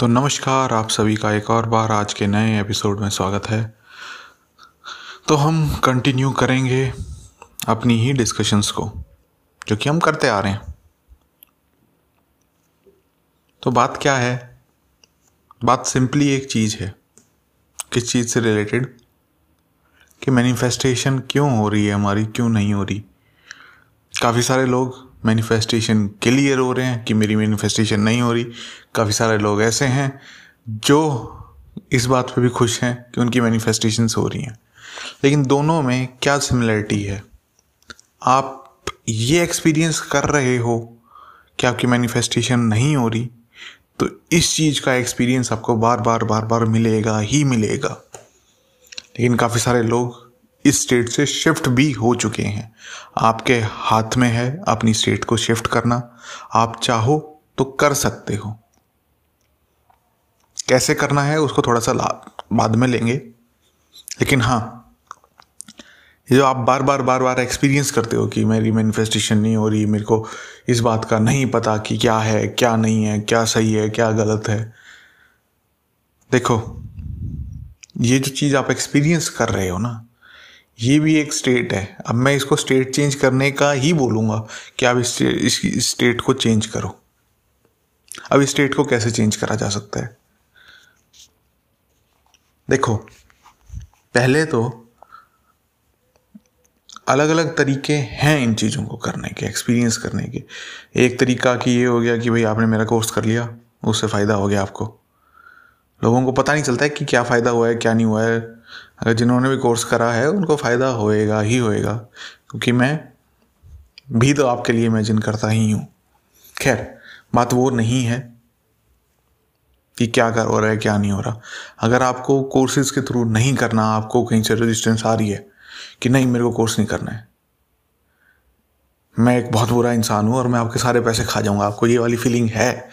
तो नमस्कार आप सभी का एक और बार आज के नए एपिसोड में स्वागत है। तो हम कंटिन्यू करेंगे अपनी ही डिस्कशंस को, जो कि हम करते आ रहे हैं। तो बात क्या है? बात सिंपली एक चीज़ है। किस चीज़ से रिलेटेड कि मैनिफेस्टेशन क्यों हो रही है हमारी, क्यों नहीं हो रही? काफ़ी सारे लोग मैनिफेस्टेशन क्लियर हो रहे हैं कि मेरी मैनिफेस्टेशन नहीं हो रही। काफ़ी सारे लोग ऐसे हैं जो इस बात पे भी खुश हैं कि उनकी मैनिफेस्टेशंस हो रही हैं। लेकिन दोनों में क्या सिमिलरिटी है? आप ये एक्सपीरियंस कर रहे हो कि आपकी मैनिफेस्टेशन नहीं हो रही तो इस चीज़ का एक्सपीरियंस आपको बार बार बार बार मिलेगा ही मिलेगा। लेकिन काफ़ी सारे लोग इस स्टेट से शिफ्ट भी हो चुके हैं। आपके हाथ में है अपनी स्टेट को शिफ्ट करना। आप चाहो तो कर सकते हो। कैसे करना है उसको थोड़ा सा बाद में लेंगे। लेकिन हाँ ये जो आप बार बार बार बार एक्सपीरियंस करते हो कि मेरी मैनिफेस्टेशन नहीं हो रही, मेरे को इस बात का नहीं पता कि क्या है, क्या नहीं है, क्या सही है, क्या गलत है। देखो, ये जो चीज़ आप एक्सपीरियंस कर रहे हो ना ये भी एक स्टेट है। अब मैं इसको स्टेट चेंज करने का ही बोलूँगा कि आप इस इस स्टेट को चेंज करो। अब इस स्टेट को कैसे चेंज करा जा सकता है? देखो, पहले तो अलग अलग तरीके हैं इन चीज़ों को करने के एक्सपीरियंस करने के। एक तरीका कि ये हो गया कि भाई आपने मेरा कोर्स कर लिया, उससे फ़ायदा हो गया आपको। लोगों को पता नहीं चलता है कि क्या फ़ायदा हुआ है, क्या नहीं हुआ है। अगर जिन्होंने भी कोर्स करा है, उनको फ़ायदा होएगा ही होएगा, क्योंकि मैं भी तो आपके लिए इमेजिन करता ही हूँ। खैर, बात वो नहीं है कि क्या कर हो रहा है, क्या नहीं हो रहा। अगर आपको कोर्सेज के थ्रू नहीं करना, आपको कहीं से रेजिस्टेंस आ रही है कि नहीं, मेरे को कोर्स नहीं करना है। मैं एक बहुत बुरा इंसान हूँ और मैं आपके सारे पैसे खा जाऊँगा, आपको ये वाली फीलिंग है।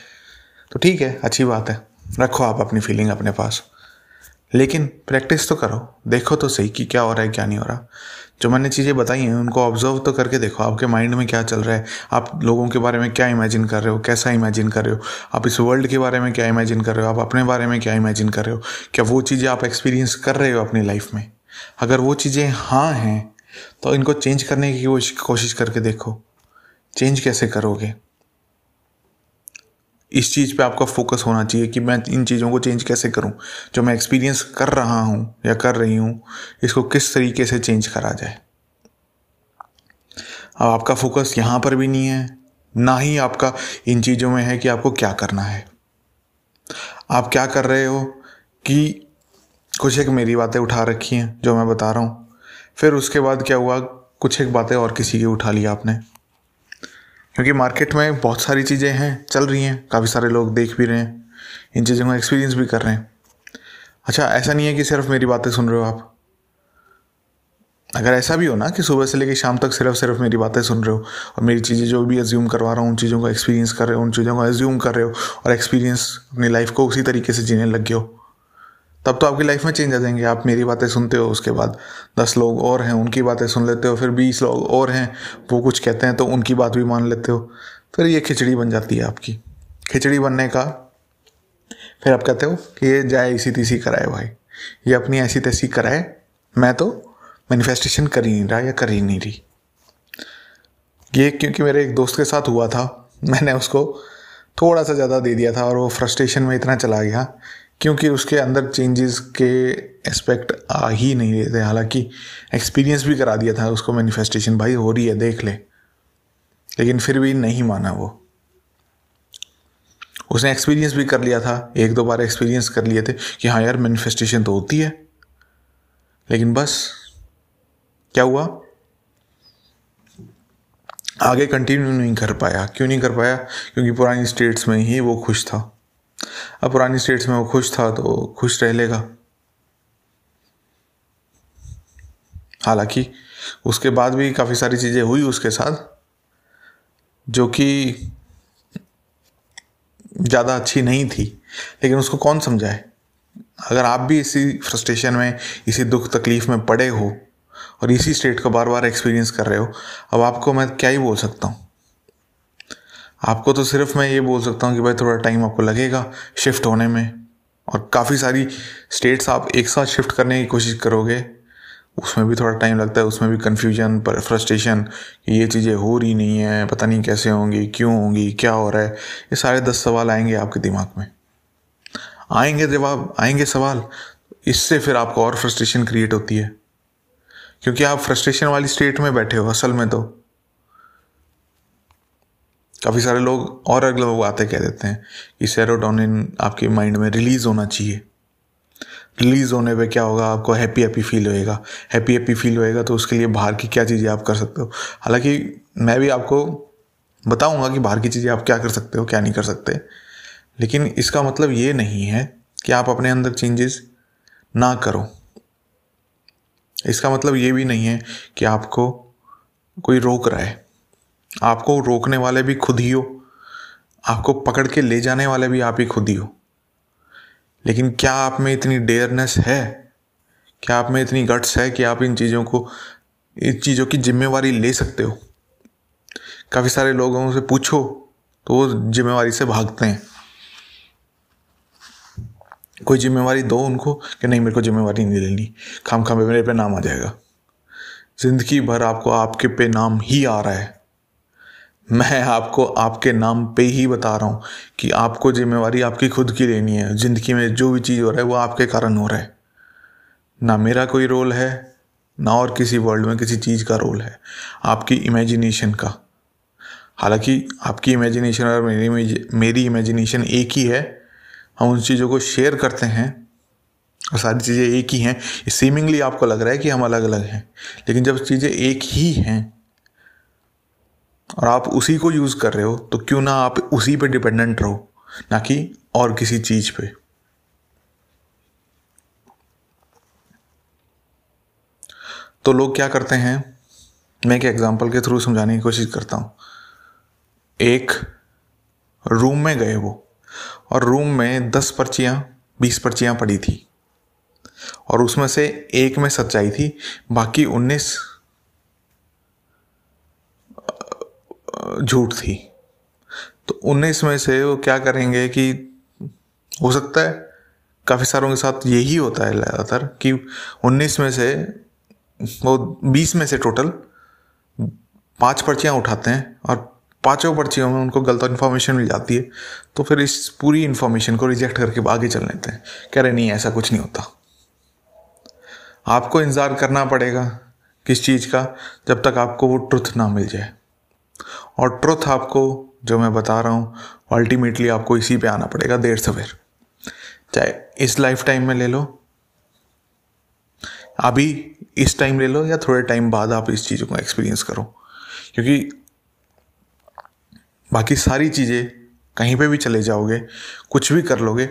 तो ठीक है, अच्छी बात है। रखो आप अपनी फीलिंग अपने पास। लेकिन प्रैक्टिस तो करो। देखो तो सही कि क्या हो रहा है, क्या नहीं हो रहा। जो मैंने चीज़ें बताई हैं, उनको ऑब्ज़र्व तो करके देखो। आपके माइंड में क्या चल रहा है? आप लोगों के बारे में क्या इमेजिन कर रहे हो? कैसा इमेजिन कर रहे हो? आप इस वर्ल्ड के बारे में क्या इमेजिन कर रहे हो? आप अपने बारे में क्या इमेजिन कर रहे हो? क्या वो चीज़ें आप एक्सपीरियंस कर रहे हो अपनी लाइफ में? अगर वो चीज़ें हाँ हैं तो इनको चेंज करने की कोशिश करके देखो। चेंज कैसे करोगे? इस चीज़ पे आपका फोकस होना चाहिए कि मैं इन चीज़ों को चेंज कैसे करूँ? जो मैं एक्सपीरियंस कर रहा हूँ या कर रही हूँ, इसको किस तरीके से चेंज करा जाए? अब आपका फोकस यहाँ पर भी नहीं है, ना ही आपका इन चीज़ों में है कि आपको क्या करना है। आप क्या कर रहे हो कि कुछ एक मेरी बातें उठा रखी हैं जो मैं बता रहा हूँ, फिर उसके बाद क्या हुआ, कुछ एक बातें और किसी की उठा लिया आपने। क्योंकि मार्केट में बहुत सारी चीज़ें हैं, चल रही हैं, काफ़ी सारे लोग देख भी रहे हैं, इन चीज़ों का एक्सपीरियंस भी कर रहे हैं। अच्छा ऐसा नहीं है कि सिर्फ़ मेरी बातें सुन रहे हो आप। अगर ऐसा भी हो ना कि सुबह से लेकर शाम तक सिर्फ़ सिर्फ़ मेरी बातें सुन रहे हो और मेरी चीज़ें जो भी एज्यूम करवा रहा हूँ, उन चीज़ों को एक्सपीरियंस कर रहे हो, उन चीज़ों को एज्यूम कर रहे हो और एक्सपीरियंस अपनी लाइफ को उसी तरीके से जीने लग गए हो तब तो आपकी लाइफ में चेंज आ जाएँगे। आप मेरी बातें सुनते हो, उसके बाद दस लोग और हैं, उनकी बातें सुन लेते हो, फिर बीस लोग और हैं, वो कुछ कहते हैं तो उनकी बात भी मान लेते हो। फिर ये खिचड़ी बन जाती है आपकी। खिचड़ी बनने का फिर आप कहते हो कि ये जाए इसी तीसी कराए भाई। ये अपनी ऐसी तैसी कराए। मैं तो मैनिफेस्टेशन कर ही नहीं रहा या कर ही नहीं रही। ये क्योंकि मेरे एक दोस्त के साथ हुआ था, मैंने उसको थोड़ा सा ज़्यादा दे दिया था और वो फ्रस्ट्रेशन में इतना चला गया क्योंकि उसके अंदर चेंजेस के एस्पेक्ट आ ही नहीं रहे थे। हालाँकि एक्सपीरियंस भी करा दिया था उसको मैनिफेस्टेशन भाई, हो रही है, देख ले। लेकिन फिर भी नहीं माना वो। उसने एक्सपीरियंस भी कर लिया था। एक दो बार एक्सपीरियंस कर लिए थे कि हाँ यार मैनिफेस्टेशन तो होती है। लेकिन बस, क्या हुआ? आगे कंटिन्यू नहीं कर पाया। क्यों नहीं कर पाया? क्योंकि पुरानी स्टेट्स में ही वो खुश था। अब पुरानी स्टेट्स में वो खुश था तो खुश रह लेगा। हालाँकि उसके बाद भी काफ़ी सारी चीज़ें हुई उसके साथ, जो कि ज़्यादा अच्छी नहीं थी। लेकिन उसको कौन समझाए अगर आप भी इसी फ्रस्ट्रेशन में, इसी दुख तकलीफ़ में पड़े हो और इसी स्टेट को बार बार एक्सपीरियंस कर रहे हो, अब आपको मैं क्या ही बोल सकता हूँ? आपको तो सिर्फ़ मैं ये बोल सकता हूँ कि भाई थोड़ा टाइम आपको लगेगा शिफ्ट होने में। और काफ़ी सारी स्टेट्स आप एक साथ शिफ्ट करने की कोशिश करोगे, उसमें भी थोड़ा टाइम लगता है, उसमें भी कन्फ्यूज़न पर फ्रस्ट्रेशन कि ये चीज़ें हो रही नहीं है, पता नहीं कैसे होंगी, क्यों होंगी, क्या हो रहा है। ये सारे दस सवाल आएँगे आपके दिमाग में। आएँगे जवाब, आएँगे सवाल, इससे फिर आपको और फ्रस्ट्रेशन क्रिएट होती है। क्योंकि आप फ्रस्ट्रेशन वाली स्टेट में बैठे हो, असल में तो। काफ़ी सारे लोग और अगले लोग बातें कह देते हैं कि सेरोटोनिन आपके माइंड में रिलीज़ होना चाहिए। रिलीज़ होने पे क्या होगा? आपको हैप्पी हैप्पी फील होएगा। हैप्पी हैप्पी फील होएगा तो उसके लिए बाहर की क्या चीज़ें आप कर सकते हो? हालाँकि मैं भी आपको बताऊँगा कि बाहर की चीज़ें आप क्या कर सकते हो, क्या नहीं कर सकते। लेकिन इसका मतलब ये नहीं है कि आप अपने अंदर चेंजेस ना करो। इसका मतलब ये भी नहीं है कि आपको कोई रोक रहा है। आपको रोकने वाले भी खुद ही हो। आपको पकड़ के ले जाने वाले भी आप ही खुद ही हो। लेकिन क्या आप में इतनी डेयरनेस है? क्या आप में इतनी गट्स है कि आप इन चीज़ों को, इन चीज़ों की जिम्मेवारी ले सकते हो? काफ़ी सारे लोगों से पूछो तो वो जिम्मेवारी से भागते हैं। कोई जिम्मेवारी दो उनको कि नहीं, मेरे को जिम्मेवारी नहीं लेनी। खाम खाम मेरे पे नाम आ जाएगा। ज़िंदगी भर आपको आपके पे नाम ही आ रहा है। मैं आपको आपके नाम पे ही बता रहा हूँ कि आपको जिम्मेवारी आपकी खुद की लेनी है। ज़िंदगी में जो भी चीज़ हो रहा है, वो आपके कारण हो रहा है। ना मेरा कोई रोल है, ना और किसी वर्ल्ड में किसी चीज़ का रोल है। आपकी इमेजिनेशन का। हालाँकि आपकी इमेजिनेशन और मेरी मेरी इमेजिनेशन एक ही है। हम उन चीज़ों को शेयर करते हैं और सारी चीज़ें एक ही हैं। सीमिंगली आपको लग रहा है कि हम अलग अलग हैं। लेकिन जब चीज़ें एक ही हैं और आप उसी को यूज़ कर रहे हो तो क्यों ना आप उसी पे डिपेंडेंट रहो, ना कि और किसी चीज़ पे। तो लोग क्या करते हैं, मैं एक एग्जांपल के थ्रू समझाने की कोशिश करता हूँ। एक रूम में गए वो, और रूम में दस पर्चियाँ, बीस पर्चियाँ पड़ी थी, और उसमें से एक में सच्चाई थी, बाकी उन्नीस झूठ थी। तो उन्नीस में से वो क्या करेंगे कि हो सकता है काफ़ी सारों के साथ यही होता है लगातार कि उन्नीस में से वो बीस में से टोटल पाँच पर्चियाँ उठाते हैं और पाँचों पर्चियों में उनको गलत इन्फॉर्मेशन मिल जाती है। तो फिर इस पूरी इन्फॉर्मेशन को रिजेक्ट करके आगे चल लेते हैं। कह रहे, नहीं, ऐसा कुछ नहीं होता। आपको इंतज़ार करना पड़ेगा किस चीज़ का जब तक आपको वो ट्रुथ ना मिल जाए। और ट्रुथ आपको, जो मैं बता रहा हूँ अल्टीमेटली आपको इसी पे आना पड़ेगा देर सवेर। चाहे इस लाइफ टाइम में ले लो, अभी इस टाइम ले लो या थोड़े टाइम बाद आप इस चीज़ों को एक्सपीरियंस करो। क्योंकि बाकी सारी चीज़ें कहीं पे भी चले जाओगे, कुछ भी कर लोगे,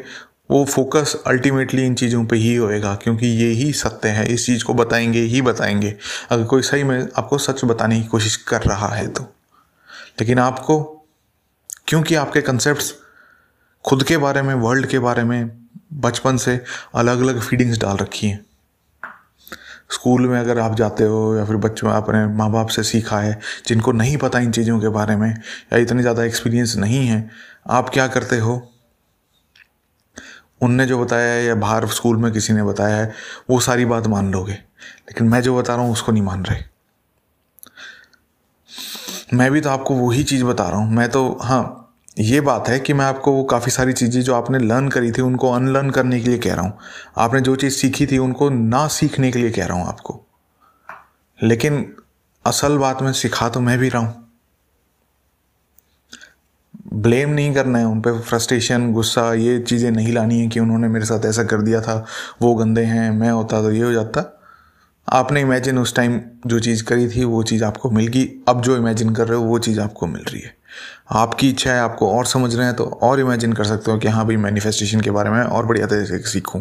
वो फोकस अल्टीमेटली इन चीज़ों पे ही होएगा, क्योंकि ये ही सत्य है। इस चीज़ को बताएँगे ही बताएँगे। अगर कोई सही में आपको सच बताने की कोशिश कर रहा है तो। लेकिन आपको, क्योंकि आपके कंसेप्ट खुद के बारे में वर्ल्ड के बारे में, बचपन से अलग अलग फीडिंग्स डाल रखी हैं। स्कूल में अगर आप जाते हो या फिर बच्चों, अपने माँ बाप से सीखा है, जिनको नहीं पता इन चीज़ों के बारे में, या इतनी ज़्यादा एक्सपीरियंस नहीं है, आप क्या करते हो? उनने जो बताया है या बाहर स्कूल में किसी ने बताया है, वो सारी बात मान लोगे। लेकिन मैं जो बता रहा हूँ, उसको नहीं मान रहे। मैं भी तो आपको वही चीज़ बता रहा हूँ। मैं तो हाँ ये बात है कि मैं आपको वो काफ़ी सारी चीज़ें जो आपने लर्न करी थी, उनको अनलर्न करने के लिए कह रहा हूँ। आपने जो चीज़ सीखी थी, उनको ना सीखने के लिए कह रहा हूँ आपको। लेकिन असल बात में सिखा तो मैं भी रहा हूँ। ब्लेम नहीं करना है उन पर फ्रस्ट्रेशन, गुस्सा, ये चीज़ें नहीं लानी है कि उन्होंने मेरे साथ ऐसा कर दिया था, वो गंदे हैं, मैं होता तो ये हो जाता। आपने इमेजिन उस टाइम जो चीज़ करी थी, वो चीज़ आपको मिल गई। अब जो इमेजिन कर रहे हो, वो चीज़ आपको मिल रही है। आपकी इच्छा है, आपको और समझ रहे हैं तो और इमेजिन कर सकते हो कि हाँ भाई मैनिफेस्टेशन के बारे में और बढ़िया तरीके से सीखूँ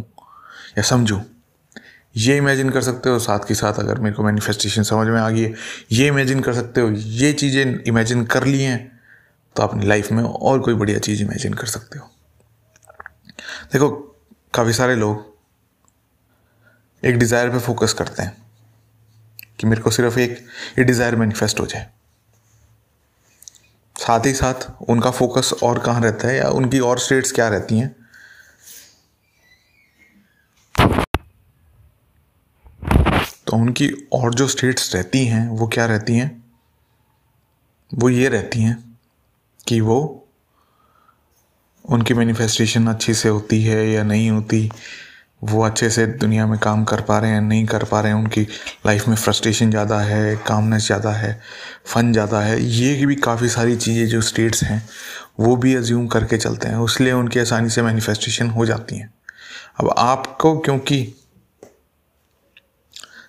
या समझूँ। ये इमेजिन कर सकते हो, साथ के साथ अगर मेरे को मैनिफेस्टेशन समझ में आ गई है। ये इमेजिन कर सकते हो, ये चीज़ें इमेजिन कर ली हैं तो अपनी लाइफ में और कोई बढ़िया चीज़ इमेजिन कर सकते हो। देखो, काफ़ी सारे लोग एक डिज़ायर पे फोकस करते हैं कि मेरे को सिर्फ़ एक ये डिज़ायर मैनिफेस्ट हो जाए। साथ ही साथ उनका फोकस और कहाँ रहता है या उनकी और स्टेट्स क्या रहती हैं? तो उनकी और जो स्टेट्स रहती हैं, वो क्या रहती हैं? वो ये रहती हैं कि वो उनकी मैनिफेस्टेशन अच्छी से होती है या नहीं होती। वो अच्छे से दुनिया में काम कर पा रहे हैं, नहीं कर पा रहे हैं, उनकी लाइफ में फ्रस्ट्रेशन ज़्यादा है कामनेस ज़्यादा है फ़न ज़्यादा है, ये भी काफ़ी सारी चीज़ें जो स्टेट्स हैं, वो भी अज्यूम करके चलते हैं इसलिए उनकी आसानी से मैनिफेस्टेशन हो जाती हैं। अब आपको क्योंकि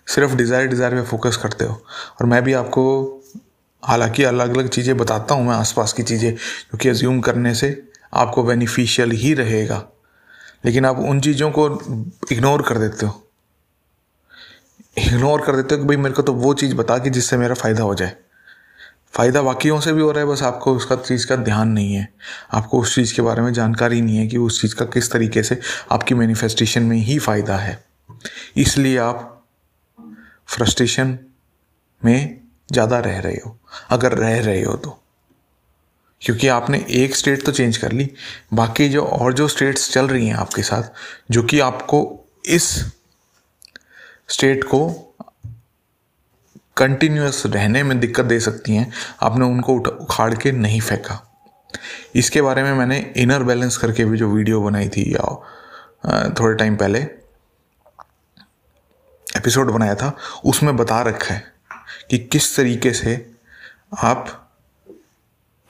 सिर्फ़ डिज़ायर डिज़ायर पे फोकस करते हो, और मैं भी आपको हालाँकि अलग अलग चीज़ें बताता हूँ, मैं आसपास की चीज़ें, क्योंकि अज्यूम करने से आपको बेनिफिशियल ही रहेगा। लेकिन आप उन चीज़ों को इग्नोर कर देते हो। इग्नोर कर देते हो कि भाई मेरे को तो वो चीज़ बता कि जिससे मेरा फ़ायदा हो जाए। फ़ायदा वाकियों से भी हो रहा है, बस आपको उसका चीज़ का ध्यान नहीं है। आपको उस चीज़ के बारे में जानकारी नहीं है कि उस चीज़ का किस तरीके से आपकी मैनिफेस्टेशन में ही फ़ायदा है। इसलिए आप फ्रस्ट्रेशन में ज़्यादा रह रहे हो। अगर रह रहे हो तो। क्योंकि आपने एक स्टेट तो चेंज कर ली। बाकी जो और जो स्टेट्स चल रही हैं आपके साथ, जो कि आपको इस स्टेट को कंटिन्यूस रहने में दिक्कत दे सकती हैं, आपने उनको उखाड़ के नहीं फेंका। इसके बारे में मैंने इनर बैलेंस करके भी जो वीडियो बनाई थी, या थोड़े टाइम पहले एपिसोड बनाया था, उसमें बता रखा है कि किस तरीके से आप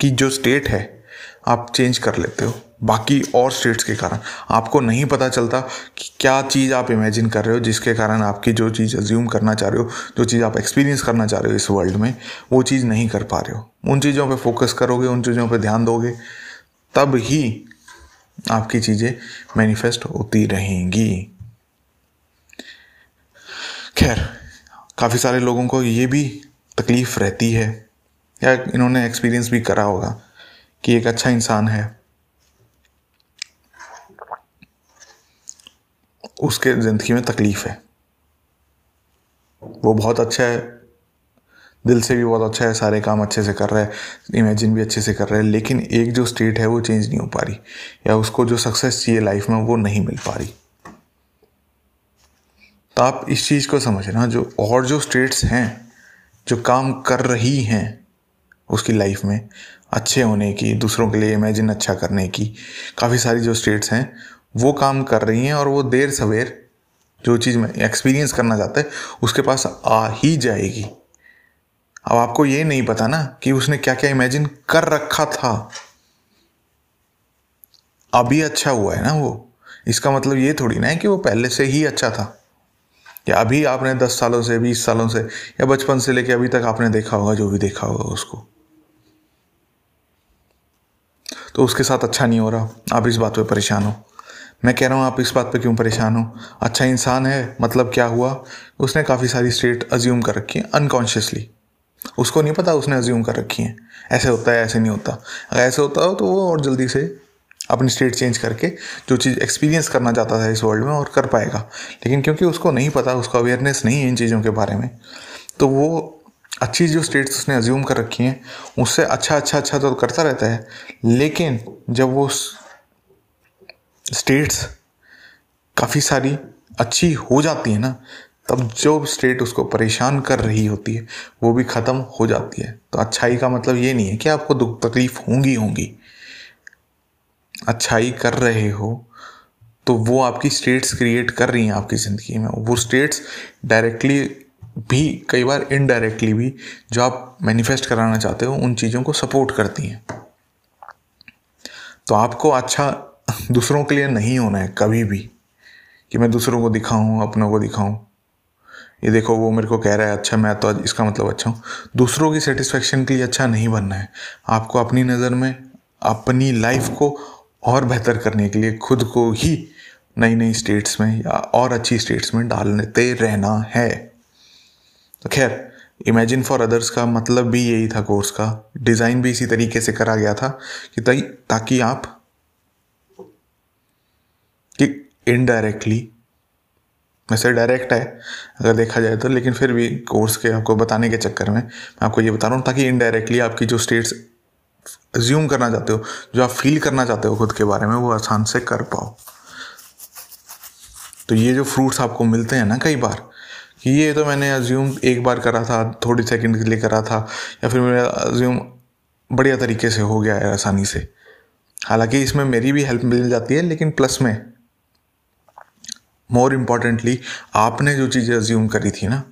की जो स्टेट है, आप चेंज कर लेते हो। बाकी और स्टेट्स के कारण। आपको नहीं पता चलता कि क्या चीज़ आप इमेजिन कर रहे हो, जिसके कारण आपकी जो चीज़ अज्यूम करना चाह रहे हो, जो चीज़ आप एक्सपीरियंस करना चाह रहे हो इस वर्ल्ड में, वो चीज़ नहीं कर पा रहे हो। उन चीज़ों पे फोकस करोगे, उन चीज़ों पे ध्यान दोगे, तब ही आपकी चीज़ें मैनिफेस्ट होती रहेंगी। खैर, काफ़ी सारे लोगों को ये भी तकलीफ़ रहती है। या इन्होंने एक्सपीरियंस भी करा होगा कि एक अच्छा इंसान है। उसके ज़िंदगी में तकलीफ़ है। वो बहुत अच्छा है। दिल से भी बहुत अच्छा है। सारे काम अच्छे से कर रहा है। इमेजिन भी अच्छे से कर रहा है। लेकिन एक जो स्टेट है, वो चेंज नहीं हो पा रही। या उसको जो सक्सेस चाहिए लाइफ में, वो नहीं मिल पा रही। तो आप इस चीज़ को समझना, जो और जो स्टेट्स हैं, जो काम कर रही हैं उसकी लाइफ में अच्छे होने की, दूसरों के लिए इमेजिन अच्छा करने की, काफ़ी सारी जो स्टेट्स हैं, वो काम कर रही हैं और वो देर सवेर जो चीज़ में एक्सपीरियंस करना चाहता है, उसके पास आ ही जाएगी। अब आपको ये नहीं पता ना कि उसने क्या क्या इमेजिन कर रखा था। अभी अच्छा हुआ है ना वो। इसका मतलब ये थोड़ी ना है कि वो पहले से ही अच्छा था। या अभी आपने दस सालों से, बीस सालों से, या बचपन से लेके अभी तक आपने देखा होगा, जो भी देखा होगा उसको। तो उसके साथ अच्छा नहीं हो रहा। आप इस बात पे परेशान हो। मैं कह रहा हूँ, आप इस बात पे क्यों परेशान हो? अच्छा इंसान है मतलब क्या हुआ? उसने काफ़ी सारी स्टेट अज्यूम कर रखी है अनकॉन्शियसली उसको नहीं पता उसने अज्यूम कर रखी है। ऐसे होता है, ऐसे नहीं होता। अगर ऐसे होता हो तो वो और जल्दी से अपनी स्टेट चेंज करके जो चीज़ एक्सपीरियंस करना चाहता था इस वर्ल्ड में और कर पाएगा। लेकिन क्योंकि उसको नहीं पता, उसका अवेयरनेस नहीं है इन चीज़ों के बारे में तो वो अच्छी जो स्टेट्स उसने अज्यूम कर रखी हैं, उससे अच्छा अच्छा अच्छा तो करता रहता है, लेकिन जब वो स्टेट्स काफ़ी सारी अच्छी हो जाती है ना, तब जो स्टेट उसको परेशान कर रही होती है, वो भी ख़त्म हो जाती है। तो अच्छाई का मतलब ये नहीं है कि आपको दुख तकलीफ़ होंगी होंगी। अच्छाई कर रहे हो तो वो आपकी स्टेट्स क्रिएट कर रही हैं आपकी ज़िंदगी में। वो स्टेट्स डायरेक्टली भी कई बार इनडायरेक्टली भी जो आप मैनिफेस्ट कराना चाहते हो, उन चीज़ों को सपोर्ट करती हैं। तो आपको अच्छा दूसरों के लिए नहीं होना है कभी भी कि मैं दूसरों को दिखाऊँ, अपनों को दिखाऊँ। ये देखो, वो मेरे को कह रहा है अच्छा मैं तो इसका मतलब अच्छा हूँ। दूसरों की सेटिस्फेक्शन के लिए अच्छा नहीं बनना है। आपको अपनी नज़र में, अपनी लाइफ को और बेहतर करने के लिए खुद को ही नई नई स्टेट्स में या और अच्छी स्टेट्स में डालते रहना है। तो खैर इमेजिन फॉर अदर्स का मतलब भी यही था कोर्स का। डिज़ाइन भी इसी तरीके से करा गया था कि ताकि आप कि इनडायरेक्टली वैसे डायरेक्ट है, अगर देखा जाए तो लेकिन फिर भी कोर्स के आपको बताने के चक्कर में, मैं आपको ये बता रहा हूँ, ताकि इनडायरेक्टली आपकी जो स्टेट्स ज्यूम करना चाहते हो, जो आप फील करना चाहते हो खुद के बारे में, वो आसान से कर पाओ। तो ये जो फ्रूट्स आपको मिलते हैं ना कई बार कि ये तो मैंने अज्यूम एक बार करा था, थोड़ी सेकंड के लिए करा था, या फिर मेरा अज्यूम बढ़िया तरीके से हो गया है आसानी से। हालाँकि इसमें मेरी भी हेल्प मिल जाती है, लेकिन प्लस में मोर इम्पॉर्टेंटली आपने जो चीज़ें अज्यूम करी थी ना,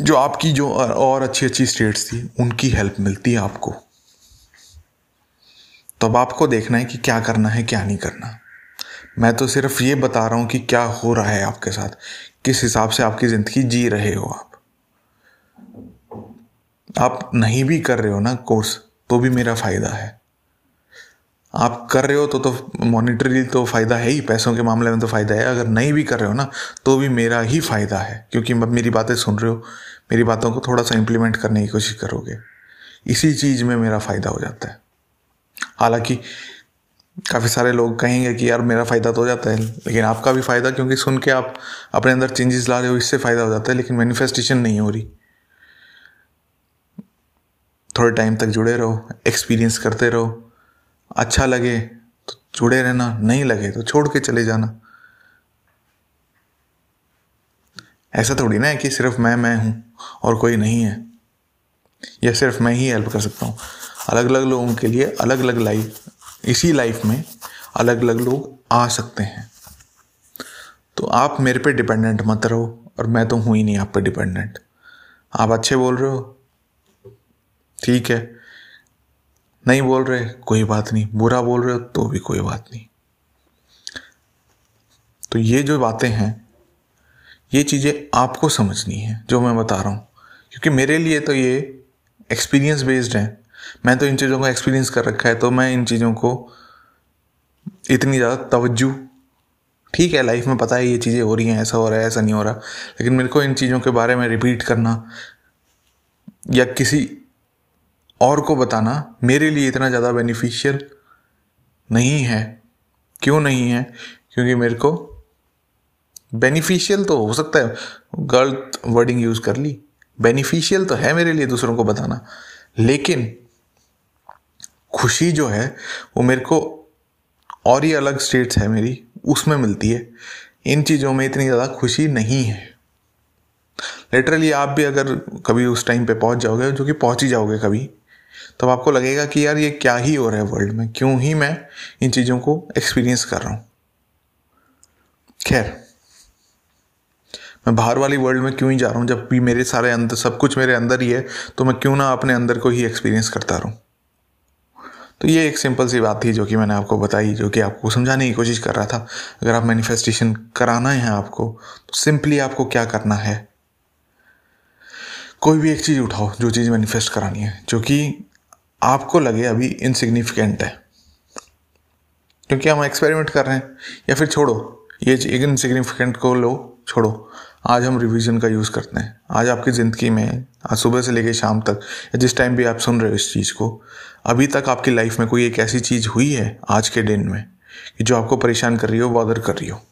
जो आपकी जो और अच्छी अच्छी स्टेट्स थी, उनकी हेल्प मिलती है आपको। तो अब आपको देखना है कि क्या करना है, क्या नहीं करना। मैं तो सिर्फ़ ये बता रहा हूँ कि क्या हो रहा है आपके साथ किस हिसाब से आपकी ज़िंदगी जी रहे हो आप? आप नहीं भी कर रहे हो ना कोर्स तो भी मेरा फ़ायदा है। आप कर रहे हो तो तो मॉनिटरी तो फ़ायदा है ही, पैसों के मामले में तो फ़ायदा है। अगर नहीं भी कर रहे हो ना तो भी मेरा ही फ़ायदा है, क्योंकि मेरी बातें सुन रहे हो, मेरी बातों को थोड़ा सा इम्प्लीमेंट करने की कोशिश करोगे। इसी चीज़ में मेरा फ़ायदा हो जाता है। हालाँकि काफ़ी सारे लोग कहेंगे कि यार मेरा फ़ायदा तो हो जाता है, लेकिन आपका भी फ़ायदा क्योंकि सुन के आप अपने अंदर चेंजेस ला रहे हो, इससे फ़ायदा हो जाता है, लेकिन मैनिफेस्टेशन नहीं हो रही। थोड़े टाइम तक जुड़े रहो एक्सपीरियंस करते रहो। अच्छा लगे तो जुड़े रहना, नहीं लगे तो छोड़ के चले जाना। ऐसा थोड़ी ना है कि सिर्फ़ मैं मैं हूँ और कोई नहीं है। या सिर्फ़ मैं ही हेल्प कर सकता हूँ। अलग अलग लोगों के लिए अलग अलग लाइफ इसी लाइफ में अलग अलग लोग आ सकते हैं। तो आप मेरे पे डिपेंडेंट मत रहो और मैं तो हूँ ही नहीं आप पे डिपेंडेंट आप अच्छे बोल रहे हो? ठीक है। नहीं बोल रहे, कोई बात नहीं। बुरा बोल रहे हो तो भी कोई बात नहीं। तो ये जो बातें हैं, ये चीज़ें आपको समझनी है, जो मैं बता रहा हूँ। क्योंकि मेरे लिए तो ये एक्सपीरियंस बेस्ड है। मैं तो इन चीज़ों का एक्सपीरियंस कर रखा है तो मैं इन चीज़ों को इतनी ज़्यादा तवज्जो, ठीक है लाइफ में पता है ये चीज़ें हो रही हैं, ऐसा हो रहा है, ऐसा नहीं हो रहा, लेकिन मेरे को इन चीज़ों के बारे में रिपीट करना या किसी और को बताना मेरे लिए इतना ज़्यादा बेनिफिशियल नहीं है। क्यों नहीं है? क्योंकि मेरे को बेनिफिशियल तो हो सकता है, गलत वर्डिंग यूज़ कर ली बेनिफिशियल तो है मेरे लिए दूसरों को बताना, लेकिन खुशी जो है, वो मेरे को और ही अलग स्टेट्स है मेरी, उसमें मिलती है। इन चीज़ों में इतनी ज़्यादा खुशी नहीं है। लिटरली आप भी अगर कभी उस टाइम पे पहुँच जाओगे, जो कि पहुँच ही जाओगे कभी, तब आपको लगेगा कि यार ये क्या ही हो रहा है वर्ल्ड में, क्यों ही मैं इन चीज़ों को एक्सपीरियंस कर रहा हूँ। खैर, मैं बाहर वाली वर्ल्ड में क्यों ही जा रहा हूँ, जब भी मेरे सारे अंदर, सब कुछ मेरे अंदर ही है तो मैं क्यों ना अपने अंदर को ही एक्सपीरियंस करता रहूँ। तो ये एक सिंपल सी बात थी जो कि मैंने आपको बताई, जो कि आपको समझाने की कोशिश कर रहा था। अगर आप मैनिफेस्टेशन कराना है आपको तो सिंपली आपको क्या करना है? कोई भी एक चीज़ उठाओ, जो चीज़ मैनिफेस्ट करानी है, जो कि आपको लगे अभी इनसिग्निफिकेंट है। क्योंकि हम एक्सपेरिमेंट कर रहे हैं, या फिर छोड़ो, ये इनसिग्निफिकेंट को लो, छोड़ो। आज हम रिवीजन का यूज़ करते हैं। आज आपकी ज़िंदगी में, आज सुबह से लेकर शाम तक, या जिस टाइम भी आप सुन रहे हो इस चीज़ को, अभी तक आपकी लाइफ में कोई एक ऐसी चीज़ हुई है आज के दिन में, कि जो आपको परेशान कर रही हो बॉदर कर रही हो?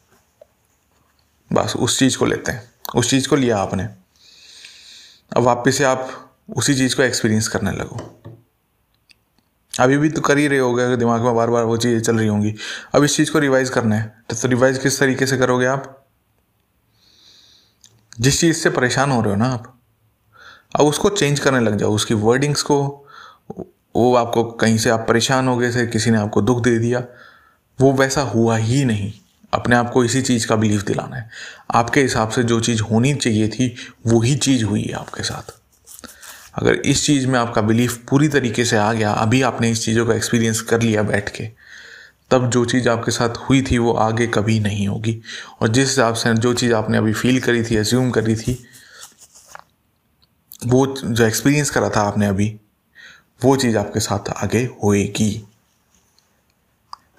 बस, उस चीज़ को लेते हैं। उस चीज़ को लिया आपने। अब वापस से आप उसी चीज़ को एक्सपीरियंस करने लगो। अभी भी तो कर ही रहे होगे दिमाग में बार बार वो चीज़ें चल रही होंगी। अब इस चीज़ को रिवाइज करना है। तो रिवाइज किस तरीके से करोगे आप? जिस चीज़ से परेशान हो रहे हो ना आप, अब उसको चेंज करने लग जाओ, उसकी वर्डिंग्स को, वो आपको कहीं से आप परेशान हो गए थे, किसी ने आपको दुख दे दिया, वो वैसा हुआ ही नहीं। अपने आप को इसी चीज़ का बिलीफ दिलाना है। आपके हिसाब से जो चीज़ होनी चाहिए थी वही चीज़ हुई है आपके साथ। अगर इस चीज़ में आपका बिलीफ पूरी तरीके से आ गया, अभी आपने इस चीज़ों का एक्सपीरियंस कर लिया बैठ के तब जो चीज़ आपके साथ हुई थी वो आगे कभी नहीं होगी। और जिस हिसाब से जो चीज़ आपने अभी फील करी थी एज्यूम करी थी, वो जो एक्सपीरियंस करा था आपने अभी, वो चीज़ आपके साथ आगे होएगी।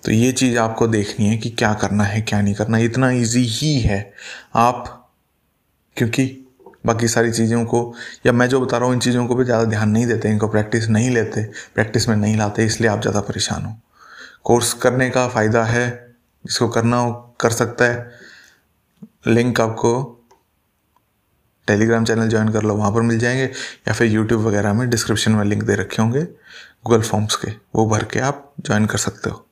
तो ये चीज़ आपको देखनी है कि क्या करना है, क्या नहीं करना, इतना इजी ही है। आप, क्योंकि बाकी सारी चीज़ों को, या मैं जो बता रहा हूँ, इन चीज़ों को भी ज़्यादा ध्यान नहीं देते, इनको प्रैक्टिस नहीं लेते प्रैक्टिस में नहीं लाते, इसलिए आप ज़्यादा परेशान हो। कोर्स करने का फ़ायदा है, जिसको करना हो, कर सकता है। लिंक आपको टेलीग्राम चैनल ज्वाइन कर लो, वहाँ पर मिल जाएँगे, या फिर यूट्यूब वगैरह में डिस्क्रिप्शन में लिंक दे रखे होंगे गूगल फॉर्म्स के। वो भर के आप ज्वाइन कर सकते हो।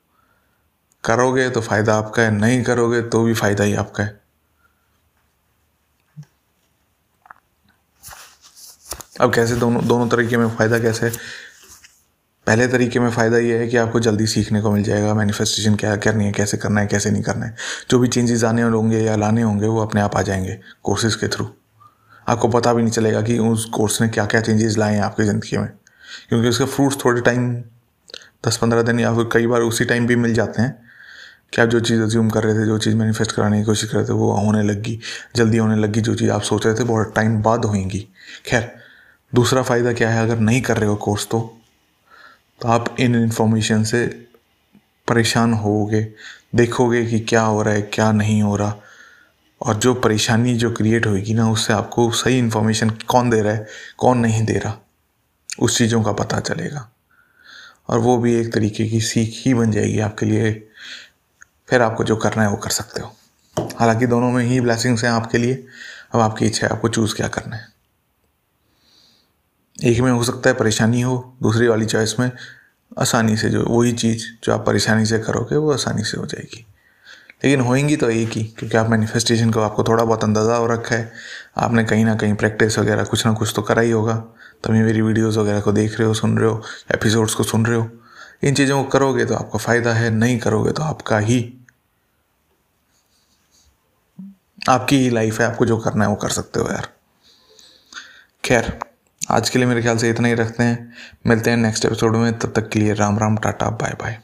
करोगे तो फ़ायदा आपका है, नहीं करोगे तो भी फ़ायदा ही आपका है। अब कैसे दोनों दोनों तरीके में फ़ायदा कैसे पहले तरीके में फ़ायदा ये है कि आपको जल्दी सीखने को मिल जाएगा मैनिफेस्टेशन क्या करनी है, कैसे करना है, कैसे नहीं करना है। जो भी चेंजेस आने होंगे या लाने होंगे, वो अपने आप आ जाएँगे कोर्सेज़ के थ्रू आपको पता भी नहीं चलेगा कि उस कोर्स ने क्या क्या चेंजेस लाए हैं आपकी ज़िंदगी में। क्योंकि उसके फ्रूट्स थोड़े टाइम दस पंद्रह दिन या फिर कई बार उसी टाइम भी मिल जाते हैं कि आप जो चीज़ अज्यूम कर रहे थे, जो चीज़ मैनिफेस्ट कराने की कोशिश कर रहे थे, वो होने लगी, जल्दी होने लगी, जो चीज़ आप सोच रहे थे, बहुत टाइम बाद होएँगी। खैर, दूसरा फ़ायदा क्या है, अगर नहीं कर रहे हो कोर्स तो? तो आप इन इन्फॉर्मेशन से परेशान होगे देखोगे कि क्या हो रहा है, क्या नहीं हो रहा। और जो परेशानी जो क्रिएट होगी ना, उससे आपको सही इन्फॉर्मेशन कौन दे रहा है, कौन नहीं दे रहा। उस चीज़ों का पता चलेगा। और वो भी एक तरीके की सीख ही बन जाएगी आपके लिए। फिर आपको जो करना है, वो कर सकते हो। हालाँकि दोनों में ही ब्लैसिंग्स हैं आपके लिए। अब आपकी इच्छा है, आपको चूज़ क्या करना है। एक में हो सकता है परेशानी हो, दूसरी वाली चॉइस में आसानी से जो, वही चीज़ जो आप परेशानी से करोगे, वो आसानी से हो जाएगी। लेकिन होएँगी तो एक ही, क्योंकि आप मैनिफेस्टेशन को, आपको थोड़ा बहुत अंदाज़ा हो रखा है। आपने कहीं ना कहीं प्रैक्टिस वगैरह कुछ ना कुछ तो करा ही होगा। तभी मेरी वीडियोज़ वगैरह को देख रहे हो, सुन रहे हो एपिसोड्स को सुन रहे हो। इन चीज़ों को करोगे तो आपका फ़ायदा है, नहीं करोगे तो आपका ही। आपकी ही लाइफ है, आपको जो करना है वो कर सकते हो यार। खैर। आज के लिए मेरे ख्याल से इतना ही रखते हैं। मिलते हैं नेक्स्ट एपिसोड में। तब तक के लिए Ram Ram, tata bye bye